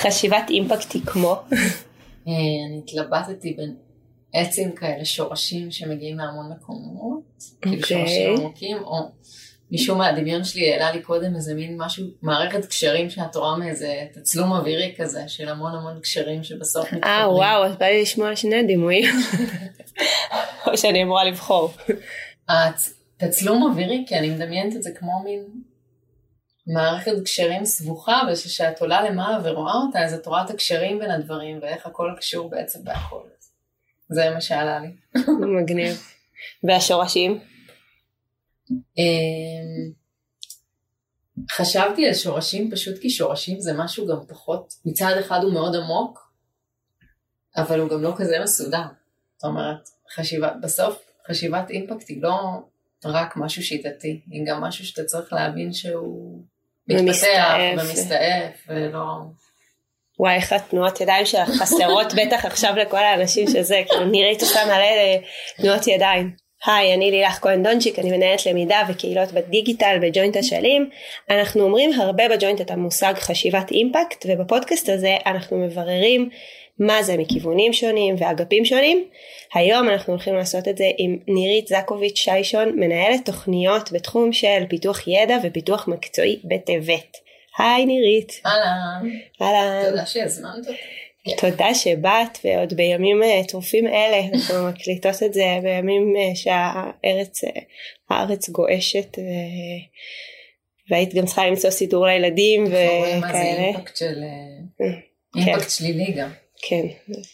חשיבת אימפקט היא כמו? אני התלבטתי בין עצים כאלה, שורשים שמגיעים להמון מקומות, כאילו אוקיי. שורשים עמוקים, או משום מה הדמיון שלי העלה לי קודם איזה מין משהו, מערכת קשרים שאת רואה מאיזה תצלום אווירי כזה, של המון המון קשרים שבסוף מתחברים. אה וואו, אז בא לי לשמוע שני דימויים. או שאני אמורה לבחור. התצלום אווירי, כי אני מדמיינת את זה כמו מין מערכת קשרים סבוכה, ושכשאת עולה למעלה ורואה אותה, אז את רואה את הקשרים בין הדברים, ואיך הכל קשור בעצם בהכל. זה מה שעלה לי. מגניב. והשורשים? אמ, חשבתי על שורשים פשוט כי שורשים זה משהו גם פחות, מצד אחד הוא מאוד עמוק, אבל הוא גם לא כזה מסודר. זאת אומרת, חשיבה, בסוף חשיבת אימפקט היא לא רק משהו שיטתי, היא גם משהו שאתה צריך להבין שהוא מתפתח ומסתעף. ולא... וואי, איך התנועות ידיים שלך חסרות בטח עכשיו לכל האנשים שזה, כאילו נראית עושה מלא אה, תנועות ידיים. היי, אני לילך כהן דונצ'יק, אני מנהלת למידה וקהילות בדיגיטל בג'וינט אשלים. אנחנו אומרים הרבה בג'וינט את המושג חשיבת אימפקט, ובפודקאסט הזה אנחנו מבררים מה זה מכיוונים שונים ואגפים שונים. היום אנחנו הולכים לעשות את זה עם נירית זקוביץ' שיישון, מנהלת תוכניות בתחום של פיתוח ידע ופיתוח מקצועי בטבת. היי נירית. אהלן, אהלן. תודה שהזמנת אותי. תודה שבאת ועוד בימים אה, טרופים אלה אנחנו מקליטות את זה בימים אה, שהארץ אה, הארץ גועשת ו- והיית גם צריכה למצוא סידור לילדים רואים מה זה וכאלה. אימפקט של... כן. אימפקט שלילי גם. כן,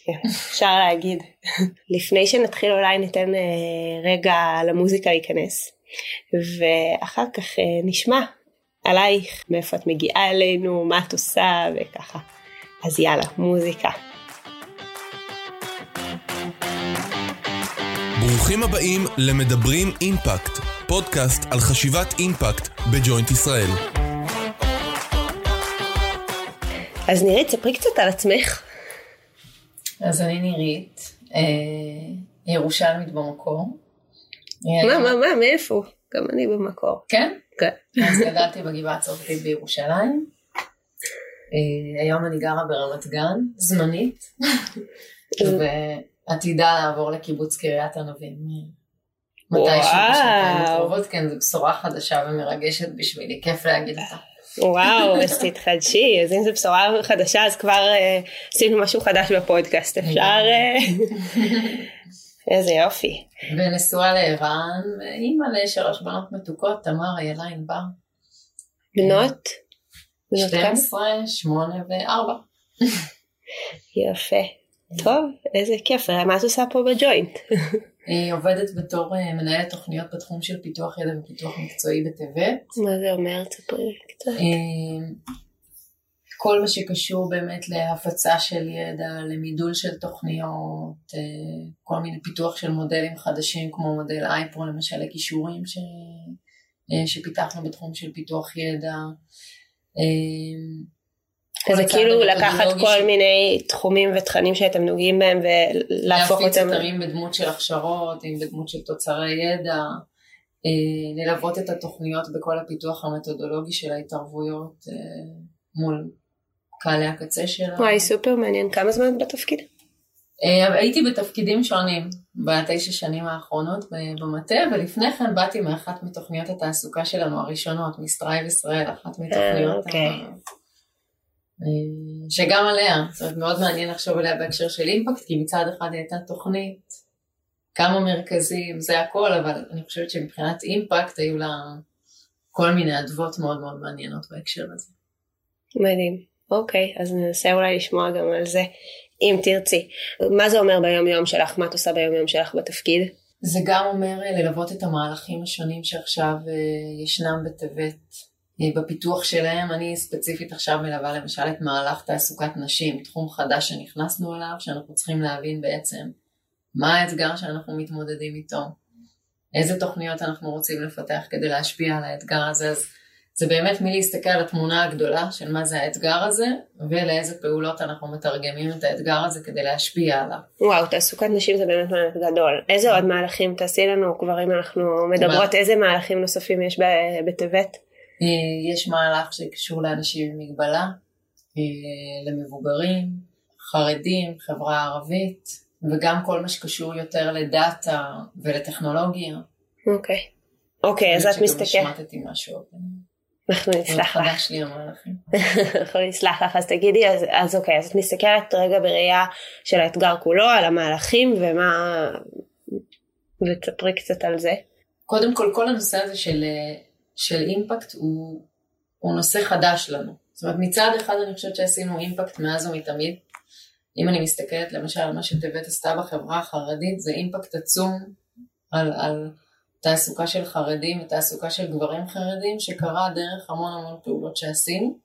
כן, אפשר להגיד. לפני שנתחיל אולי ניתן רגע למוזיקה להיכנס ואחר כך נשמע עלייך, מאיפה את מגיעה אלינו, מה את עושה וככה. אז יאללה, מוזיקה. ברוכים הבאים למדברים אימפקט, פודקאסט על חשיבת אימפקט בג'וינט ישראל. אז נירית, ספרי קצת על עצמך. אז אני נירית, אה, ירושלמית במקור. מה, מה, מה, מאיפה? גם אני במקור. כן? כן. אז גדלתי בגבעה הצרפתית בירושלים. אה, היום אני גרה ברמת גן, זמנית, ועתידה לעבור לקיבוץ קריית ענבים. אה, מתישהו בשנתיים. הקרובות, כן, זו בשורה חדשה ומרגשת בשבילי, כיף להגיד אותה. וואו, אז תתחדשי, אז אם זו בשורה חדשה אז כבר אה, עשינו משהו חדש בפודקאסט, אפשר... איזה יופי. ונשואה לערן, ואימא לשלוש בנות מתוקות, תמר, איילה, ענבר. בנות? בנות כמה? 12, 8 ו-4. יפה. טוב, איזה כיף, מה את עושה פה בג'וינט? היא עובדת בתור אה, מנהלת תוכניות בתחום של פיתוח ידע ופיתוח מקצועי בטבת. מה זה אומר? תספרי קצת. אה, כל מה שקשור באמת להפצה של ידע, למידול של תוכניות, אה, כל מיני פיתוח של מודלים חדשים כמו מודל אייפרו למשל לכישורים ש... אה, שפיתחנו בתחום של פיתוח ידע. אה, אז זה כאילו לקחת כל של- מיני תחומים ותכנים שאתם נוגעים בהם ולהפוך להפיץ אותם. אתרים בדמות של הכשרות, אם בדמות של תוצרי ידע, אה, ללוות את התוכניות בכל הפיתוח המתודולוגי של ההתערבויות אה, מול קהלי הקצה שלנו. וואי, סופר מעניין. כמה זמן את בתפקיד? אה, הייתי בתפקידים שונים בתשע שנים האחרונות ב- במטה, ולפני כן באתי מאחת מתוכניות התעסוקה שלנו הראשונות, מ Strive ישראל, אחת מתוכניות, ה- אוקיי. אה, שגם עליה, זאת אומרת מאוד מעניין לחשוב עליה בהקשר של אימפקט, כי מצד אחד היא הייתה תוכנית, כמה מרכזים, זה הכל, אבל אני חושבת שמבחינת אימפקט היו לה כל מיני אדוות מאוד מאוד מעניינות בהקשר הזה. מדהים. אוקיי, אז ננסה אולי לשמוע גם על זה, אם תרצי. מה זה אומר ביום יום שלך? מה את עושה ביום יום שלך בתפקיד? זה גם אומר אה, ללוות את המהלכים השונים שעכשיו אה, ישנם בטבת אה, בפיתוח שלהם. אני ספציפית עכשיו מלווה למשל את מהלך תעסוקת נשים, תחום חדש שנכנסנו אליו, שאנחנו צריכים להבין בעצם מה האתגר שאנחנו מתמודדים איתו, איזה תוכניות אנחנו רוצים לפתח כדי להשפיע על האתגר הזה. אז זה באמת מלהסתכל על התמונה הגדולה של מה זה האתגר הזה, ולאיזה פעולות אנחנו מתרגמים את האתגר הזה כדי להשפיע עליו. וואו, תעסוקת נשים זה באמת באמת גדול. איזה עוד מהלכים תעשי לנו כבר אם אנחנו מדברות, מה? איזה מהלכים נוספים יש בטבת? אה, יש מהלך שקשור לאנשים עם מגבלה, למבוגרים, חרדים, חברה ערבית, וגם כל מה שקשור יותר לדאטה ולטכנולוגיה. אוקיי. אוקיי, אז את מסתכלת. אני חושבת שגם השמטתי משהו. אנחנו נסלח לך. חדש לי המהלכים. אנחנו נסלח לך, אז תגידי, אז, אז אוקיי, אז את מסתכלת רגע בראייה של האתגר כולו, על המהלכים ומה... ותספרי קצת על זה. קודם כל, כל הנושא הזה של, של אימפקט הוא, הוא נושא חדש לנו. זאת אומרת, מצד אחד אני חושבת שעשינו אימפקט מאז ומתמיד. אם אני מסתכלת למשל על מה שטבת עשתה בחברה החרדית, זה אימפקט עצום על, על תעסוקה של חרדים ותעסוקה של גברים חרדים, שקרה דרך המון המון פעולות שעשינו,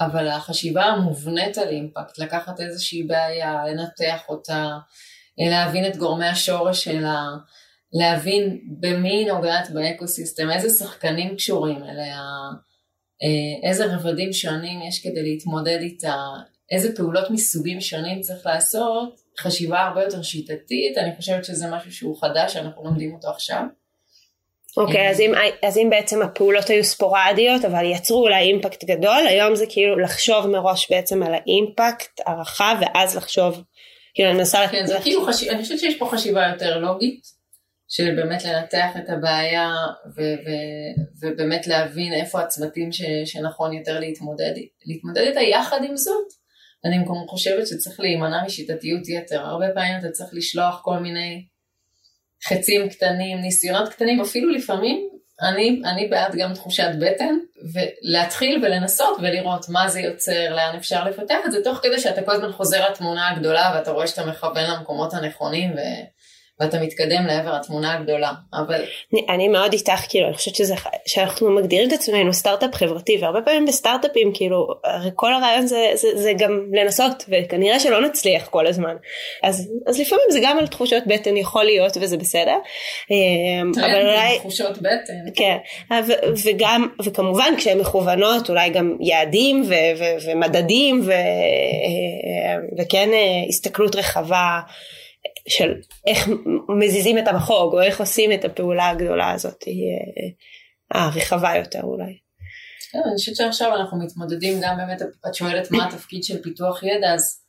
אבל החשיבה המובנית על אימפקט, לקחת איזושהי בעיה, לנתח אותה, להבין את גורמי השורש שלה, להבין במי היא נוגעת באקוסיסטם, איזה שחקנים קשורים אליה, אה, איזה רבדים שונים יש כדי להתמודד איתה, איזה פעולות מסוגים שונים צריך לעשות, חשיבה הרבה יותר שיטתית, אני חושבת שזה משהו שהוא חדש, שאנחנו לומדים אותו עכשיו. אוקיי, okay, אז, אם, אז אם בעצם הפעולות היו ספורדיות, אבל יצרו אולי אימפקט גדול, היום זה כאילו לחשוב מראש בעצם על האימפקט הרחב, ואז לחשוב, כאילו אני מנסה... כן, זה כאילו חשיבה, אני חושבת שיש פה חשיבה יותר לוגית, של באמת לנתח את הבעיה, ו- ו- ובאמת להבין איפה הצוותים ש- שנכון יותר להתמודד, להתמודד איתה יחד עם זאת. אני גם חושבת שצריך להימנע משיטתיות יתר, הרבה פעמים אתה צריך לשלוח כל מיני חצים קטנים, ניסיונות קטנים, אפילו לפעמים אני, אני בעד גם תחושת בטן, ולהתחיל ולנסות ולראות מה זה יוצר, לאן אפשר לפתח את זה, תוך כדי שאתה כל הזמן חוזר לתמונה הגדולה ואתה רואה שאתה מכוון למקומות הנכונים, ו... ואתה מתקדם לעבר התמונה הגדולה, אבל... אני, אני מאוד איתך, כאילו, אני חושבת שזה, שאנחנו מגדירים את עצמנו סטארט-אפ חברתי, והרבה פעמים בסטארט-אפים, כאילו, הרי כל הרעיון זה, זה, זה גם לנסות, וכנראה שלא נצליח כל הזמן. אז, אז לפעמים זה גם על תחושות בטן יכול להיות, וזה בסדר. אמ, אבל אולי... תחושות בטן. כן, ו, וגם, וכמובן כשהן מכוונות, אולי גם יעדים ו, ו, ומדדים, ו, אה, וכן אה, הסתכלות רחבה. של איך מזיזים את המחוג או איך עושים את הפעולה הגדולה הזאת אה, הרחבה יותר אולי. כן, אני חושבת שעכשיו אנחנו מתמודדים גם באמת, את שואלת מה התפקיד של פיתוח ידע, אז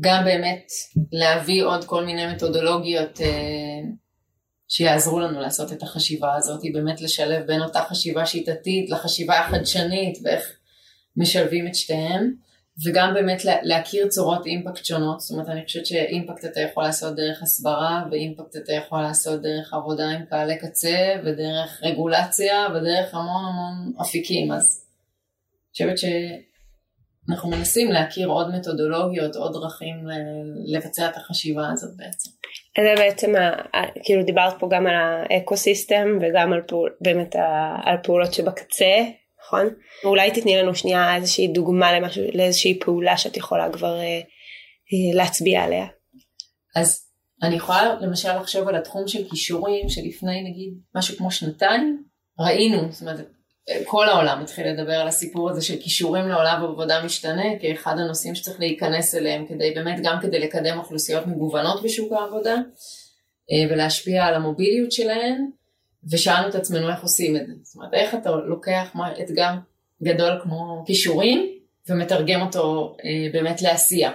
גם באמת להביא עוד כל מיני מתודולוגיות אה, שיעזרו לנו לעשות את החשיבה הזאת, באמת לשלב בין אותה חשיבה שיטתית לחשיבה החדשנית ואיך משלבים את שתיהן. וגם באמת להכיר צורות אימפקט שונות, זאת אומרת אני חושבת שאימפקט אתה יכול לעשות דרך הסברה ואימפקט אתה יכול לעשות דרך עבודה עם קהלי קצה ודרך רגולציה ודרך המון המון אפיקים, אז אני חושבת שאנחנו מנסים להכיר עוד מתודולוגיות, עוד דרכים לבצע את החשיבה הזאת בעצם. זה בעצם, כאילו דיברת פה גם על האקו סיסטם וגם על פעול, באמת על פעולות שבקצה נכון? אולי תתני לנו שנייה איזושהי דוגמה למשהו, לאיזושהי פעולה שאת יכולה כבר אה, אה, להצביע עליה. אז אני יכולה למשל לחשוב על התחום של כישורים שלפני נגיד משהו כמו שנתיים ראינו, זאת אומרת כל העולם התחיל לדבר על הסיפור הזה של כישורים לעולם עבודה משתנה כאחד הנושאים שצריך להיכנס אליהם כדי באמת גם כדי לקדם אוכלוסיות מגוונות בשוק העבודה אה, ולהשפיע על המוביליות שלהן ושאלנו את עצמנו איך עושים את זה. זאת אומרת, איך אתה לוקח אתגר גדול כמו כישורים ומתרגם אותו אה, באמת לעשייה.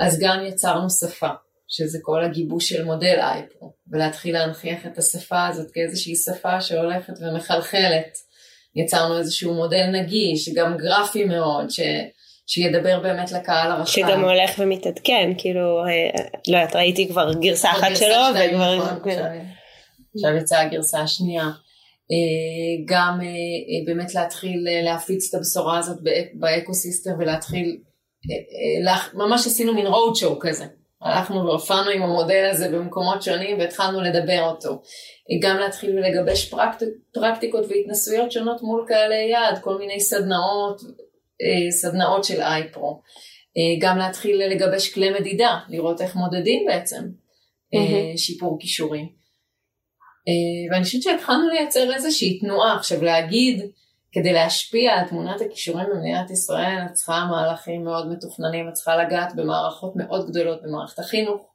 אז גם יצרנו שפה, שזה כל הגיבוש של מודל אייפרו, ולהתחיל להנכיח את השפה הזאת כאיזושהי שפה שהולכת ומחלחלת. יצרנו איזשהו מודל נגיש, גם גרפי מאוד, ש... שידבר באמת לקהל הרחב. שגם הולך ומתעדכן, כאילו, אה, לא יודעת, ראיתי כבר גרסה אחת שלו, וכבר... עכשיו יצאה הגרסה השנייה. אה, גם אה, אה, באמת להתחיל להפיץ את הבשורה הזאת באקוסיסטם ולהתחיל, ממש עשינו מין road show כזה. הלכנו והופענו עם המודל הזה במקומות שונים והתחלנו לדבר אותו. גם להתחיל ולגבש פרקט, פרקטיקות והתנסויות שונות מול קהלי יעד, כל מיני סדנאות, סדנאות של אייפרו. גם להתחיל לגבש כלי מדידה, לראות איך מודדים בעצם mm-hmm. שיפור כישורים. אה, ואני חושבת שהתחלנו לייצר איזושהי תנועה. עכשיו להגיד, כדי להשפיע על תמונת הכישורים במדינת ישראל, את צריכה מהלכים מאוד מתוכננים, את צריכה לגעת במערכות מאוד גדולות במערכת החינוך,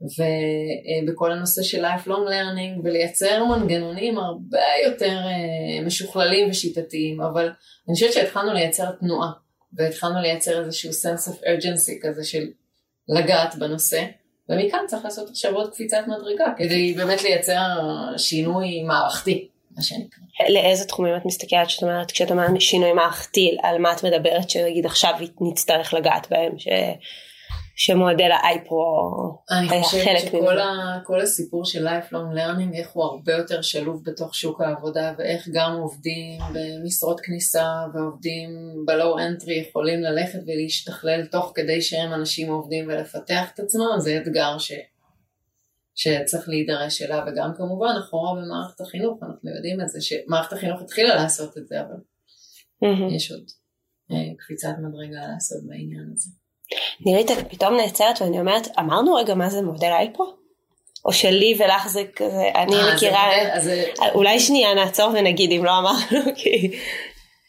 ובכל הנושא של lifelong learning, ולייצר מנגנונים הרבה יותר אה, משוכללים ושיטתיים, אבל אני חושבת שהתחלנו לייצר תנועה והתחלנו לייצר איזשהו sense of urgency כזה של לגעת בנושא, ומכאן צריך לעשות עכשיו עוד קפיצת מדרגה, כדי באמת לייצר שינוי מערכתי, מה שנקרא. לאיזה תחומים את מסתכלת כשאת אומרת, כשאת אומרת שינוי מערכתי, על מה את מדברת שנגיד עכשיו נצטרך לגעת בהם, ש... שמודל האייפרו היה חלק ממנו. אני חושבת שכל הסיפור של lifelong learning, איך הוא הרבה יותר שלוב בתוך שוק העבודה, ואיך גם עובדים במשרות כניסה ועובדים ב-low entry יכולים ללכת ולהשתכלל תוך כדי שהם אנשים עובדים ולפתח את עצמם, זה אתגר ש... שצריך להידרש אליו, וגם כמובן אחורה במערכת החינוך, אנחנו יודעים את זה, שמערכת החינוך התחילה לעשות את זה, אבל mm-hmm. יש עוד אה, קפיצת מדרגה לעשות בעניין הזה. אני פתאום נעצרת ואני אומרת, אמרנו רגע מה זה מודל אייפרו? או שלי ולך זה כזה, אני 아, אה, מכירה, זה. אולי שנייה נעצור ונגיד אם לא אמרנו, כי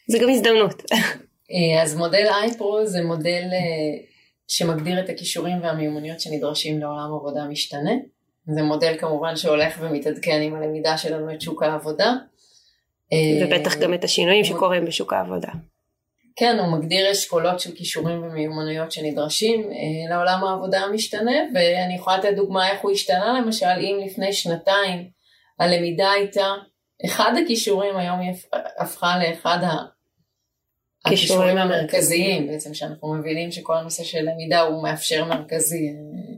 זה גם הזדמנות. אה, אז מודל אייפרו זה מודל שמגדיר את הכישורים והמיומנויות שנדרשים לעולם עבודה משתנה. זה מודל כמובן שהולך ומתעדכן עם הלמידה שלנו את שוק העבודה. ובטח גם את השינויים שקורים בשוק העבודה. כן, הוא מגדיר אשכולות של כישורים ומיומנויות שנדרשים אה, לעולם העבודה המשתנה, ואני יכולה לתת דוגמה איך הוא השתנה, למשל אם לפני שנתיים הלמידה הייתה, אחד הכישורים היום היא הפכה לאחד הכישורים המרכזיים, בעצם שאנחנו מבינים שכל הנושא של למידה הוא מאפשר מרכזי אה,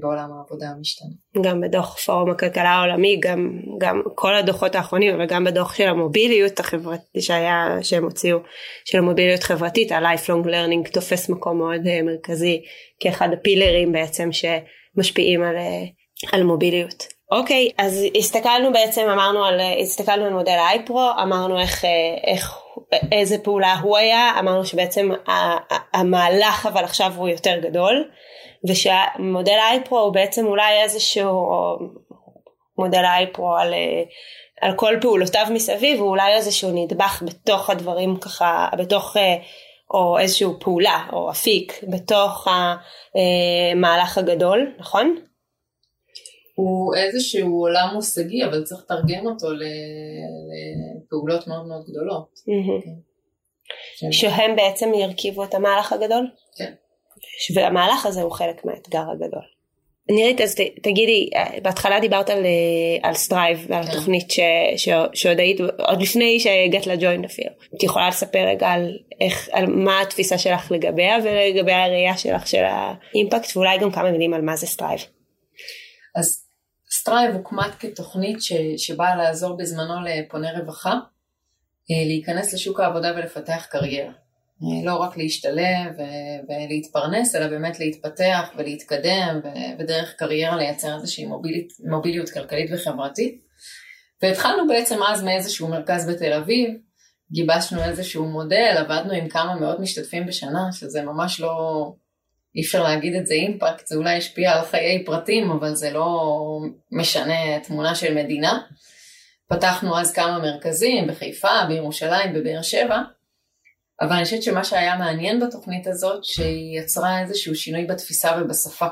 בעולם העבודה המשתנה. גם בדוח פורום הכלכלה העולמי, גם, גם כל הדוחות האחרונים, אבל גם בדוח של המוביליות החברתית שהיה, שהם הוציאו, של המוביליות חברתית, ה-lifelong learning תופס מקום מאוד uh, מרכזי כאחד הפילרים בעצם שמשפיעים על, uh, על מוביליות. אוקיי, okay, אז הסתכלנו בעצם, אמרנו על, הסתכלנו על מודל האייפרו, אמרנו איך, אה, איך, איזה פעולה הוא היה, אמרנו שבעצם המהלך אבל עכשיו הוא יותר גדול. ושמודל האייפרו הוא בעצם אולי איזשהו מודל האייפרו על, על כל פעולותיו מסביב הוא אולי איזשהו נדבך בתוך הדברים ככה בתוך או איזשהו פעולה או אפיק בתוך המהלך הגדול נכון? הוא איזשהו עולם מושגי אבל צריך לתרגם אותו לפעולות מאוד מאוד גדולות. Mm-hmm. שהם בעצם ירכיבו את המהלך הגדול? כן. והמהלך הזה הוא חלק מהאתגר הגדול. נירית אז תגידי בהתחלה דיברת על, אה, על Strive ועל כן. תוכנית ש, ש, שעוד היית עוד לפני שהגעת לג'וינט אפילו. את יכולה לספר רגע על איך על מה התפיסה שלך לגביה ולגבי הראייה שלך של האימפקט ואולי גם כמה מילים על מה זה Strive. אז Strive הוקמה כתוכנית ש, שבאה לעזור בזמנו לפוני רווחה אה, להיכנס לשוק העבודה ולפתח קריירה. אה, לא רק להשתלב ולהתפרנס, אלא באמת להתפתח ולהתקדם ודרך קריירה לייצר איזושהי מוביליות, מוביליות כלכלית וחברתית. והתחלנו בעצם אז מאיזשהו מרכז בתל אביב, גיבשנו איזשהו מודל, עבדנו עם כמה מאות משתתפים בשנה, שזה ממש לא, אי אפשר להגיד את זה אימפקט, זה אולי השפיע על חיי פרטים, אבל זה לא משנה תמונה של מדינה. פתחנו אז כמה מרכזים בחיפה, בירושלים, בבאר שבע, אבל אני חושבת שמה שהיה מעניין בתוכנית הזאת, שהיא יצרה איזשהו שינוי בתפיסה ובשפה.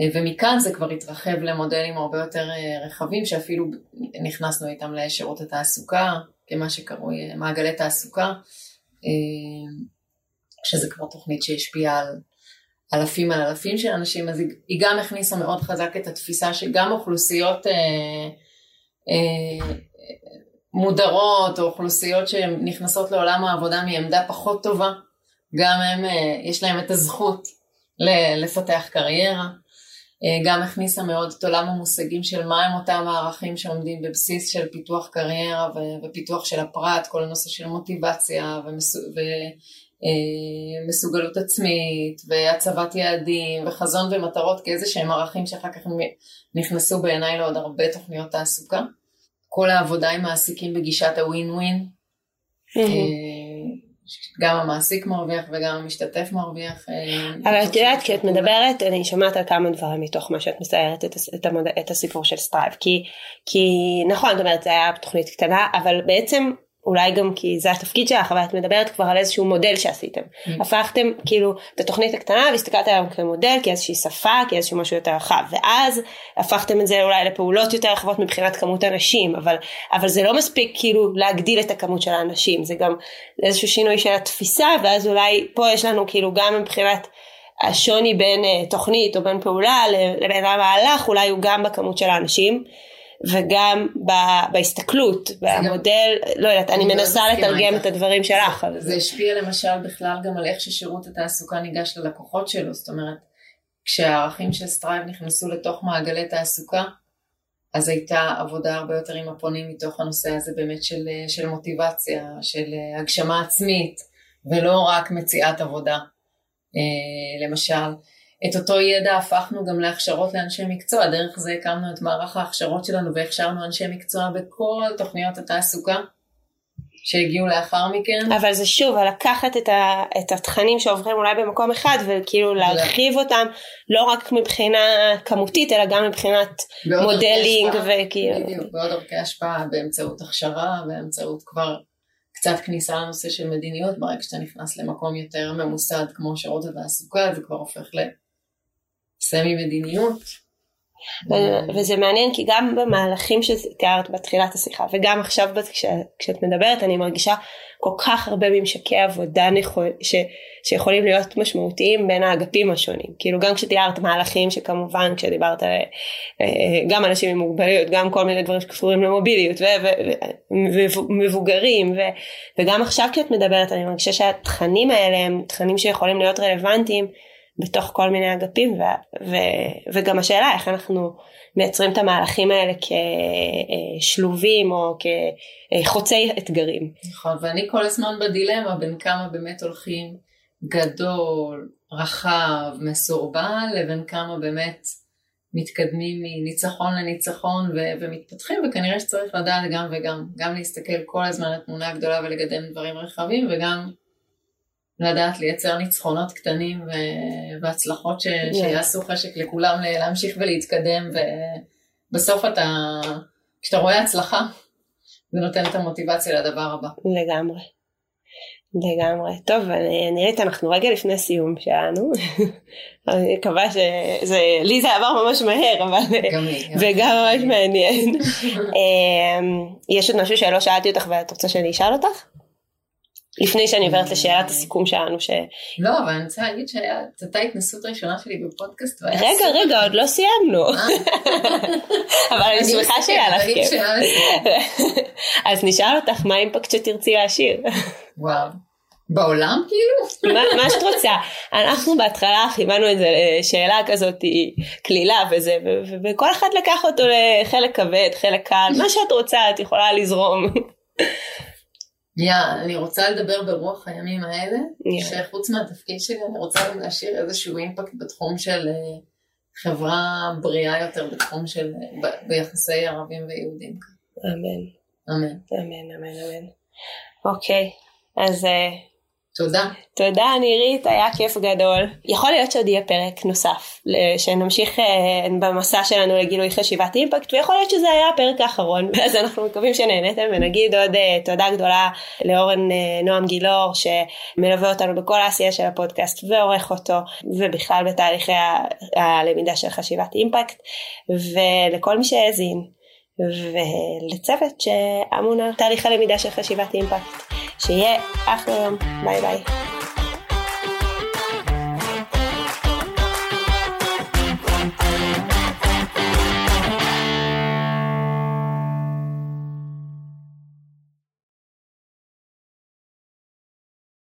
אה, ומכאן זה כבר התרחב למודלים הרבה יותר אה, רחבים, שאפילו נכנסנו איתם לשירות התעסוקה, כמה שקרוי אה, מעגלי תעסוקה, שזה כבר תוכנית שהשפיעה על אלפים על אלפים של אנשים, אז היא גם הכניסה מאוד חזק את התפיסה שגם אוכלוסיות מודרות או אוכלוסיות שנכנסות לעולם העבודה מעמדה פחות טובה, גם הם, אה, יש להם את הזכות לפתח קריירה. אה, גם הכניסה מאוד את עולם המושגים של מהם אותם הערכים שעומדים בבסיס של פיתוח קריירה ופיתוח של הפרט, כל הנושא של מוטיבציה ומסוגלות אה, עצמית והצבת יעדים וחזון ומטרות כאיזה שהם ערכים שאחר כך נכנסו בעיניי לעוד הרבה תוכניות תעסוקה. כל העבודה עם מעסיקים בגישת הווין ווין. גם המעסיק מרוויח וגם המשתתף מרוויח. אה, אבל את יודעת, כשאת מדברת, אני שומעת על כמה דברים מתוך מה שאת מציירת את, את. את הסיפור של Strive. כי, כי נכון, זאת אומרת, זה היה תוכנית קטנה, אבל בעצם אולי גם כי זה התפקיד שלך, אבל את מדברת כבר על איזשהו מודל שעשיתם. Mm. הפכתם כאילו את התוכנית הקטנה והסתכלת עליו כמודל, כאיזושהי שפה, כאיזשהו משהו יותר רחב, ואז הפכתם את זה אולי לפעולות יותר רחבות מבחינת כמות אנשים, אבל, אבל זה לא מספיק כאילו להגדיל את הכמות של האנשים, זה גם איזשהו שינוי של התפיסה, ואז אולי פה יש לנו כאילו גם מבחינת השוני בין uh, תוכנית או בין פעולה לבין המהלך, אולי הוא גם בכמות של האנשים. וגם ב- בהסתכלות, במודל, לא יודעת, אני מנסה לתרגם את הדברים שלך. זה השפיע למשל בכלל גם על איך ששירות התעסוקה ניגש ללקוחות שלו, זאת אומרת, כשהערכים של Strive נכנסו לתוך מעגלי תעסוקה, אז הייתה עבודה הרבה יותר עם הפונים מתוך הנושא הזה באמת של, של מוטיבציה, של הגשמה עצמית, ולא רק מציאת עבודה, אה, למשל. את אותו ידע הפכנו גם להכשרות לאנשי מקצוע, דרך זה הקמנו את מערך ההכשרות שלנו והכשרנו אנשי מקצוע בכל תוכניות התעסוקה שהגיעו לאחר מכן. אבל זה שוב, לקחת את, ה, את התכנים שעוברים אולי במקום אחד וכאילו להרחיב אותם לא רק מבחינה כמותית אלא גם מבחינת modeling וכאילו. בדיוק, בעוד אורכי השפעה באמצעות הכשרה, באמצעות כבר קצת כניסה לנושא של מדיניות, ברגע שאתה נכנס למקום יותר ממוסד כמו שירות התעסוקה זה כבר הופך ל... סמי מדיניות. וזה מעניין כי גם במהלכים שתיארת בתחילת השיחה וגם עכשיו כש, כשאת מדברת אני מרגישה כל כך הרבה ממשקי עבודה נכו, ש, שיכולים להיות משמעותיים בין האגפים השונים כאילו גם כשתיארת מהלכים שכמובן כשדיברת על אה, גם אנשים עם מוגבלויות גם כל מיני דברים שקשורים למוביליות ומבוגרים וגם עכשיו כשאת מדברת אני מרגישה שהתכנים האלה הם תכנים שיכולים להיות רלוונטיים בתוך כל מיני אגפים ו, ו, וגם השאלה איך אנחנו מייצרים את המהלכים האלה כשלובים או כחוצי אתגרים. נכון ואני כל הזמן בדילמה בין כמה באמת הולכים גדול, רחב, מסורבל לבין כמה באמת מתקדמים מניצחון לניצחון ו- ומתפתחים וכנראה שצריך לדעת גם וגם, גם להסתכל כל הזמן על התמונה הגדולה ולקדם דברים רחבים וגם לדעת לייצר ניצחונות קטנים והצלחות ש... yeah. שיעשו חשק לכולם להמשיך ולהתקדם ובסוף אתה, כשאתה רואה הצלחה זה נותן את המוטיבציה לדבר הבא. לגמרי. לגמרי. טוב, נראית אנחנו רגע לפני סיום שלנו. אני מקווה שזה, לי זה עבר ממש מהר, אבל... גם לי. וגם ממש מעניין. אמ, יש עוד משהו שלא שאלתי אותך ואת רוצה שאני אשאל אותך? לפני שאני עוברת לשאלת הסיכום שלנו ש... לא, אבל אני רוצה להגיד שהייתה התנסות ראשונה שלי בפודקאסט. רגע, רגע, עוד לא סיימנו. אה. אבל אני שמחה שהיה לך כיף. אז נשאל אותך מה האימפקט שתרצי להשאיר. וואו. בעולם כאילו? מה, מה שאת רוצה. אנחנו בהתחלה חימנו את זה לשאלה כזאת קלילה וזה, וכל אחד לקח אותו לחלק כבד, חלק קל, מה שאת רוצה את יכולה לזרום. Yeah, אני רוצה לדבר ברוח הימים האלה, yeah. שחוץ מהתפקיד שלי אני רוצה גם להשאיר איזשהו אימפקט בתחום של אה, חברה בריאה יותר, בתחום של, ב, ביחסי ערבים ויהודים. אמן. אמן. אמן, אמן, אמן. אוקיי, אז אה, תודה. תודה נירית, היה כיף גדול. יכול להיות שעוד יהיה פרק נוסף, שנמשיך אה, במסע שלנו לגילוי חשיבת אימפקט, ויכול להיות שזה היה הפרק האחרון, אז אנחנו מקווים שנהניתם, ונגיד עוד אה, תודה גדולה לאורן אה, נועם גילאור, שמלווה אותנו בכל העשייה של הפודקאסט, ועורך אותו, ובכלל בתהליכי הלמידה של חשיבת אימפקט, ולכל מי שהאזין. ולצוות שאמון על תהליך הלמידה של חשיבת אימפקט. See ya. Achtung. Bye bye.